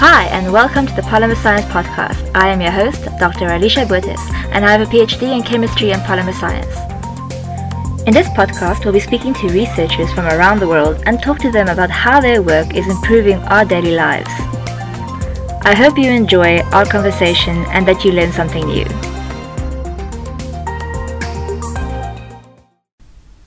Hi, and welcome to the Polymer Science Podcast. I am your host, Dr. Alicia Buertes, and I have a PhD in chemistry and polymer science. In this podcast, we'll be speaking to researchers from around the world and talk to them about how their work is improving our daily lives. I hope you enjoy our conversation and that you learn something new.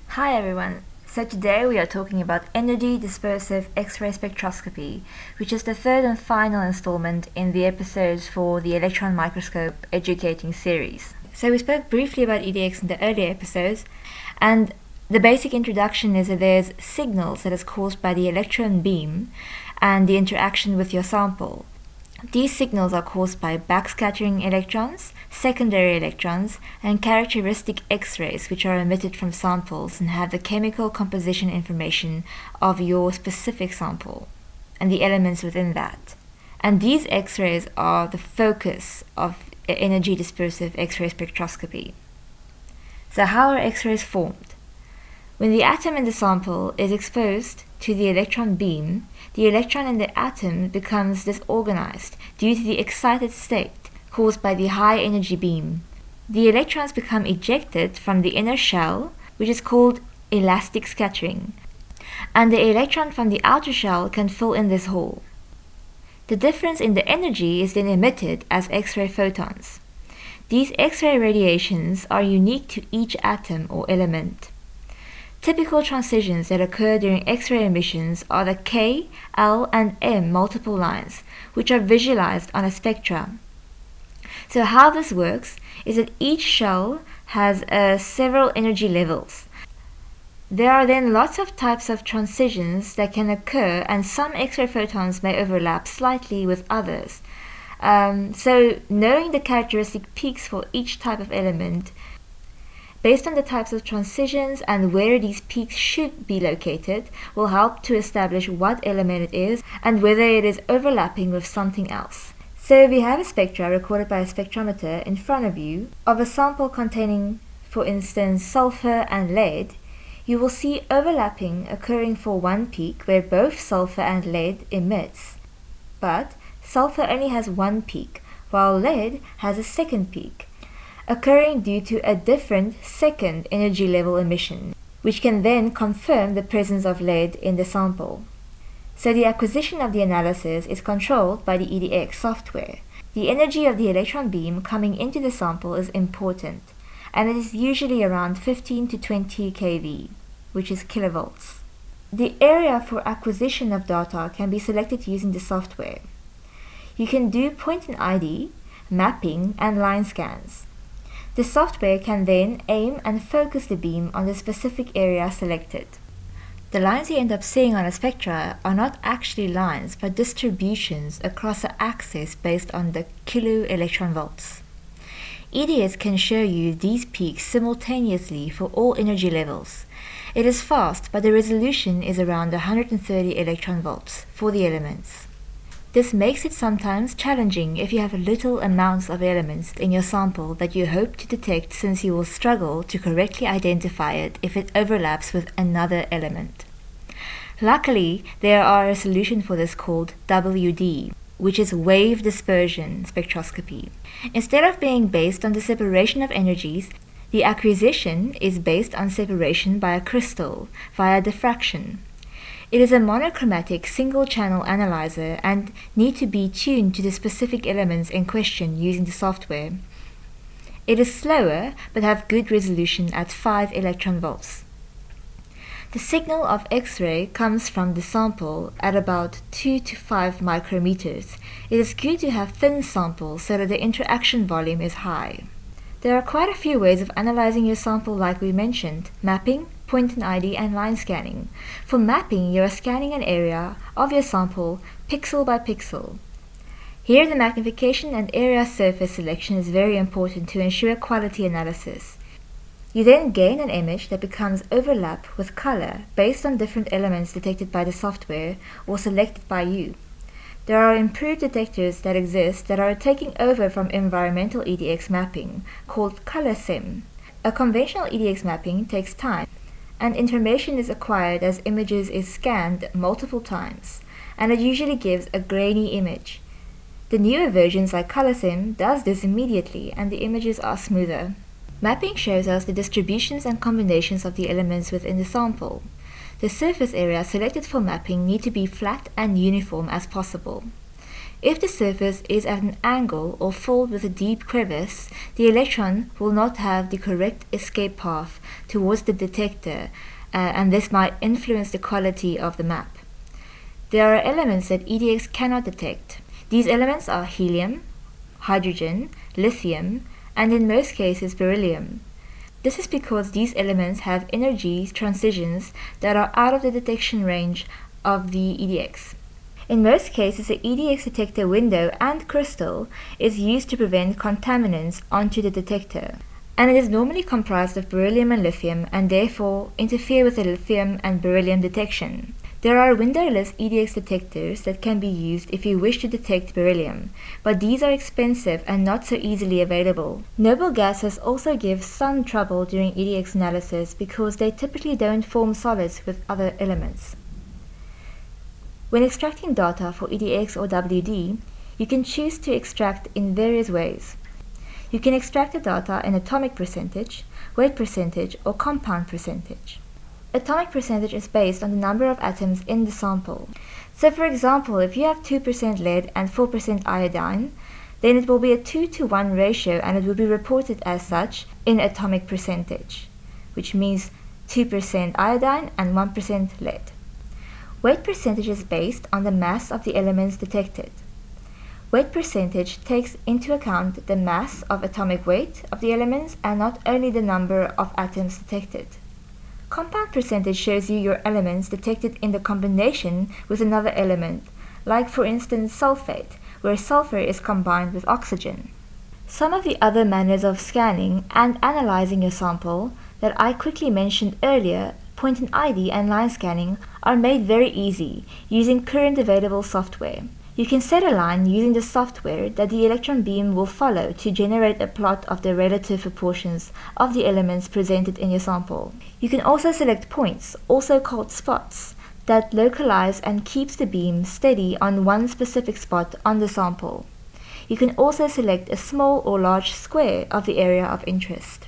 Hi everyone, so today we are talking about energy dispersive X-ray spectroscopy, which is the third and final installment in the episodes for the electron microscope educating series. So we spoke briefly about EDX in the earlier episodes, and the basic introduction is that there's signals that is caused by the electron beam and the interaction with your sample. These signals are caused by backscattering electrons, secondary electrons, and characteristic X-rays which are emitted from samples and have the chemical composition information of your specific sample and the elements within that. And these X-rays are the focus of energy dispersive X-ray spectroscopy. So how are X-rays formed? When the atom in the sample is exposed to the electron beam, the electron in the atom becomes disorganized due to the excited state caused by the high energy beam. The electrons become ejected from the inner shell, which is called elastic scattering, and the electron from the outer shell can fill in this hole. The difference in the energy is then emitted as X-ray photons. These X-ray radiations are unique to each atom or element. Typical transitions that occur during X-ray emissions are the K, L, and M multiple lines, which are visualized on a spectra. So how this works is that each shell has uh, several energy levels. There are then lots of types of transitions that can occur and some X-ray photons may overlap slightly with others. Um, so knowing the characteristic peaks for each type of element based on the types of transitions and where these peaks should be located will help to establish what element it is and whether it is overlapping with something else. So we have a spectra recorded by a spectrometer in front of you of a sample containing, for instance, sulfur and lead, you will see overlapping occurring for one peak where both sulfur and lead emits. But sulfur only has one peak, while lead has a second peak occurring due to a different second energy level emission, which can then confirm the presence of lead in the sample. So the acquisition of the analysis is controlled by the EDX software. The energy of the electron beam coming into the sample is important, and it is usually around 15 to 20 kV, which is kilovolts. The area for acquisition of data can be selected using the software. You can do point and ID, mapping, and line scans. The software can then aim and focus the beam on the specific area selected. The lines you end up seeing on a spectra are not actually lines but distributions across an axis based on the kilo electron volts. EDX can show you these peaks simultaneously for all energy levels. It is fast, but the resolution is around 130 electron volts for the elements. This makes it sometimes challenging if you have little amounts of elements in your sample that you hope to detect since you will struggle to correctly identify it if it overlaps with another element. Luckily, there are a solution for this called WD, which is wave dispersion spectroscopy. Instead of being based on the separation of energies, the acquisition is based on separation by a crystal via diffraction. It is a monochromatic single-channel analyzer and need to be tuned to the specific elements in question using the software. It is slower but have good resolution at 5 electron volts. The signal of X-ray comes from the sample at about 2 to 5 micrometers. It is good to have thin samples so that the interaction volume is high. There are quite a few ways of analyzing your sample like we mentioned, mapping, point and ID, and line scanning. For mapping, you are scanning an area of your sample pixel by pixel. Here, the magnification and area surface selection is very important to ensure quality analysis. You then gain an image that becomes overlap with color based on different elements detected by the software or selected by you. There are improved detectors that exist that are taking over from environmental EDX mapping called ColorSEM. A conventional EDX mapping takes time and information is acquired as images is scanned multiple times, and it usually gives a grainy image. The newer versions like ColorSEM does this immediately and the images are smoother. Mapping shows us the distributions and combinations of the elements within the sample. The surface area selected for mapping need to be flat and uniform as possible. If the surface is at an angle or filled with a deep crevice, the electron will not have the correct escape path towards the detector uh, and this might influence the quality of the map. There are elements that EDX cannot detect. These elements are helium, hydrogen, lithium, and in most cases beryllium. This is because these elements have energy transitions that are out of the detection range of the EDX. In most cases, the EDX detector window and crystal is used to prevent contaminants onto the detector, and it is normally comprised of beryllium and lithium and therefore interfere with the lithium and beryllium detection. There are windowless EDX detectors that can be used if you wish to detect beryllium, but these are expensive and not so easily available. Noble gases also give some trouble during EDX analysis because they typically don't form solids with other elements. When extracting data for EDX or WD, you can choose to extract in various ways. You can extract the data in atomic percentage, weight percentage, or compound percentage. Atomic percentage is based on the number of atoms in the sample. So for example, if you have 2% lead and 4% iodine, then it will be a 2 to 1 ratio and it will be reported as such in atomic percentage, which means 2% iodine and 1% lead. Weight percentage is based on the mass of the elements detected. Weight percentage takes into account the mass of atomic weight of the elements and not only the number of atoms detected. Compound percentage shows you your elements detected in the combination with another element, like for instance sulfate, where sulfur is combined with oxygen. Some of the other manners of scanning and analyzing your sample that I quickly mentioned earlier point and ID and line scanning are made very easy using current available software. You can set a line using the software that the electron beam will follow to generate a plot of the relative proportions of the elements presented in your sample. You can also select points, also called spots, that localize and keeps the beam steady on one specific spot on the sample. You can also select a small or large square of the area of interest.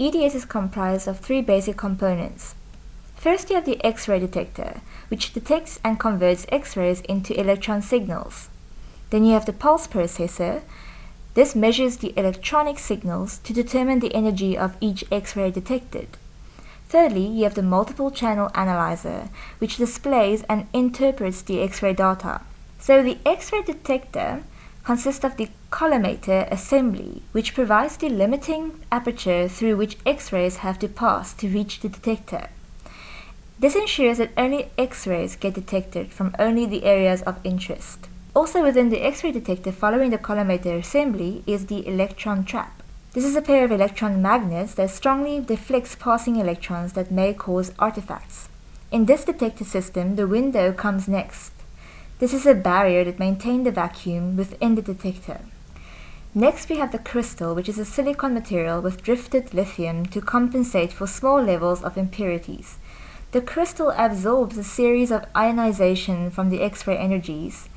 EDS is comprised of three basic components. First, you have the X-ray detector, which detects and converts X-rays into electron signals. Then you have the pulse processor. This measures the electronic signals to determine the energy of each X-ray detected. Thirdly, you have the multiple channel analyzer, which displays and interprets the X-ray data. So the X-ray detector consists of the collimator assembly, which provides the limiting aperture through which X-rays have to pass to reach the detector. This ensures that only X-rays get detected from only the areas of interest. Also within the X-ray detector following the collimator assembly is the electron trap. This is a pair of electron magnets that strongly deflects passing electrons that may cause artifacts. In this detector system, the window comes next. This is a barrier that maintains the vacuum within the detector. Next we have the crystal, which is a silicon material with drifted lithium to compensate for small levels of impurities. The crystal absorbs a series of ionization from the X-ray energies,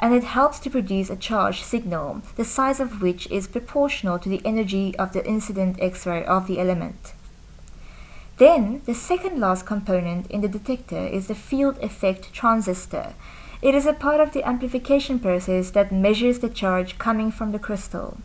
and it helps to produce a charge signal, the size of which is proportional to the energy of the incident X-ray of the element. Then, the second last component in the detector is the field effect transistor. It is a part of the amplification process that measures the charge coming from the crystal.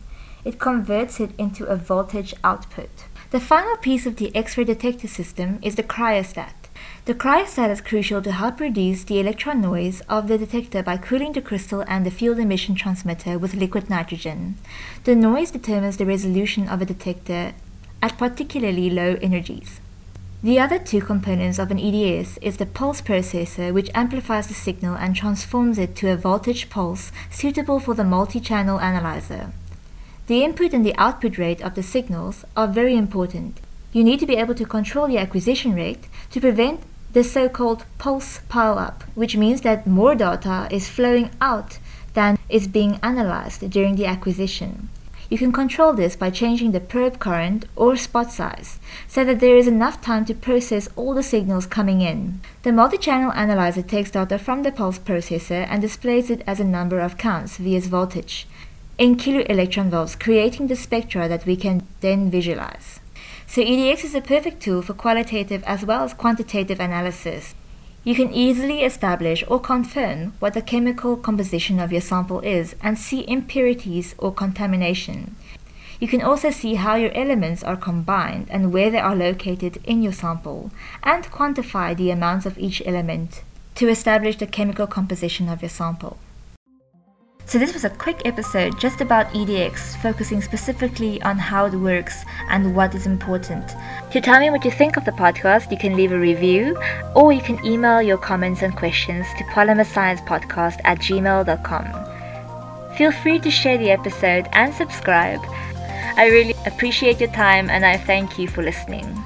It converts it into a voltage output. The final piece of the X-ray detector system is the cryostat. The cryostat is crucial to help reduce the electron noise of the detector by cooling the crystal and the field emission transmitter with liquid nitrogen. The noise determines the resolution of a detector at particularly low energies. The other two components of an EDS is the pulse processor, which amplifies the signal and transforms it to a voltage pulse suitable for the multi-channel analyzer. The input and the output rate of the signals are very important. You need to be able to control the acquisition rate to prevent the so-called pulse pile-up, which means that more data is flowing out than is being analyzed during the acquisition. You can control this by changing the probe current or spot size so that there is enough time to process all the signals coming in. The multi-channel analyzer takes data from the pulse processor and displays it as a number of counts via voltage in kilo electron volts, creating the spectra that we can then visualize. So EDX is a perfect tool for qualitative as well as quantitative analysis. You can easily establish or confirm what the chemical composition of your sample is and see impurities or contamination. You can also see how your elements are combined and where they are located in your sample, and quantify the amounts of each element to establish the chemical composition of your sample. So this was a quick episode just about EDX, focusing specifically on how it works and what is important. To tell me what you think of the podcast, you can leave a review or you can email your comments and questions to polymersciencepodcast at gmail.com. Feel free to share the episode and subscribe. I really appreciate your time and I thank you for listening.